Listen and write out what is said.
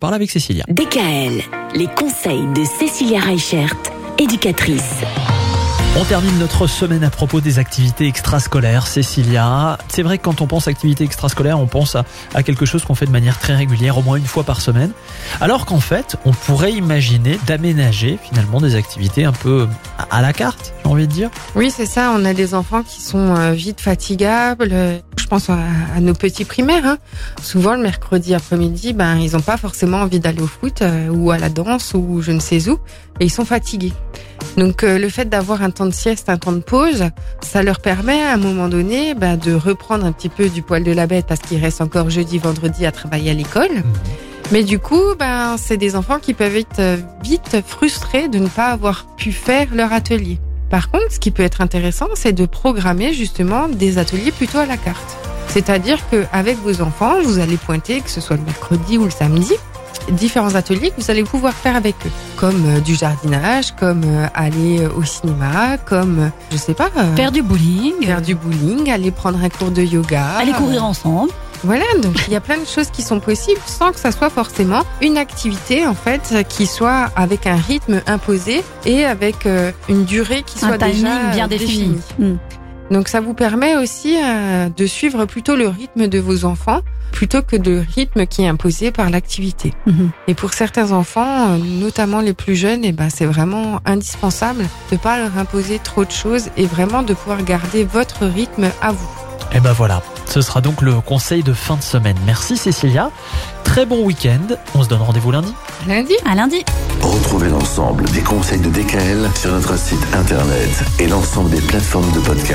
parle avec Cécilia. DKL, les conseils de Cécilia Reichert, éducatrice. On termine notre semaine à propos des activités extrascolaires. Cécilia, c'est vrai que quand on pense activités extrascolaires, on pense à, à quelque chose qu'on fait de manière très régulière, au moins une fois par semaine. Alors qu'en fait, on pourrait imaginer d'aménager finalement des activités un peu à la carte, j'ai envie de dire. Oui, c'est ça. On a des enfants qui sont euh, vite fatigables. Je pense à, à nos petits primaires. Hein. Souvent, le mercredi après-midi, ben, ils n'ont pas forcément envie d'aller au foot euh, ou à la danse ou je ne sais où, et ils sont fatigués. Donc euh, le fait d'avoir un temps de sieste, un temps de pause, ça leur permet à un moment donné bah, de reprendre un petit peu du poil de la bête parce qu'il reste encore jeudi, vendredi à travailler à l'école. Mais du coup, ben, c'est des enfants qui peuvent être euh, vite frustrés de ne pas avoir pu faire leur atelier. Par contre, ce qui peut être intéressant, c'est de programmer justement des ateliers plutôt à la carte. C'est-à-dire qu'avec vos enfants, vous allez pointer, que ce soit le mercredi ou le samedi, différents ateliers que vous allez pouvoir faire avec eux, comme euh, du jardinage, comme euh, aller euh, au cinéma, comme, je sais pas, Faire du bowling, faire du bowling, aller prendre un cours de yoga. aller courir ensemble. Voilà, donc il y a plein de choses qui sont possibles sans que ça soit forcément une activité en fait qui soit avec un rythme imposé et avec une durée qui soit Un déjà bien euh, défini. Hmm. Donc ça vous permet aussi euh, de suivre plutôt le rythme de vos enfants plutôt que le rythme qui est imposé par l'activité. Mhm. Et pour certains enfants, euh, notamment les plus jeunes, eh ben c'est vraiment indispensable de pas leur imposer trop de choses et vraiment de pouvoir garder votre rythme à vous. Et ben voilà, ce sera donc le conseil de fin de semaine. Merci Cécilia. Très bon week-end. On se donne rendez-vous lundi. Lundi. À lundi. Retrouvez l'ensemble des conseils de DKL sur notre site internet et l'ensemble des plateformes de podcast.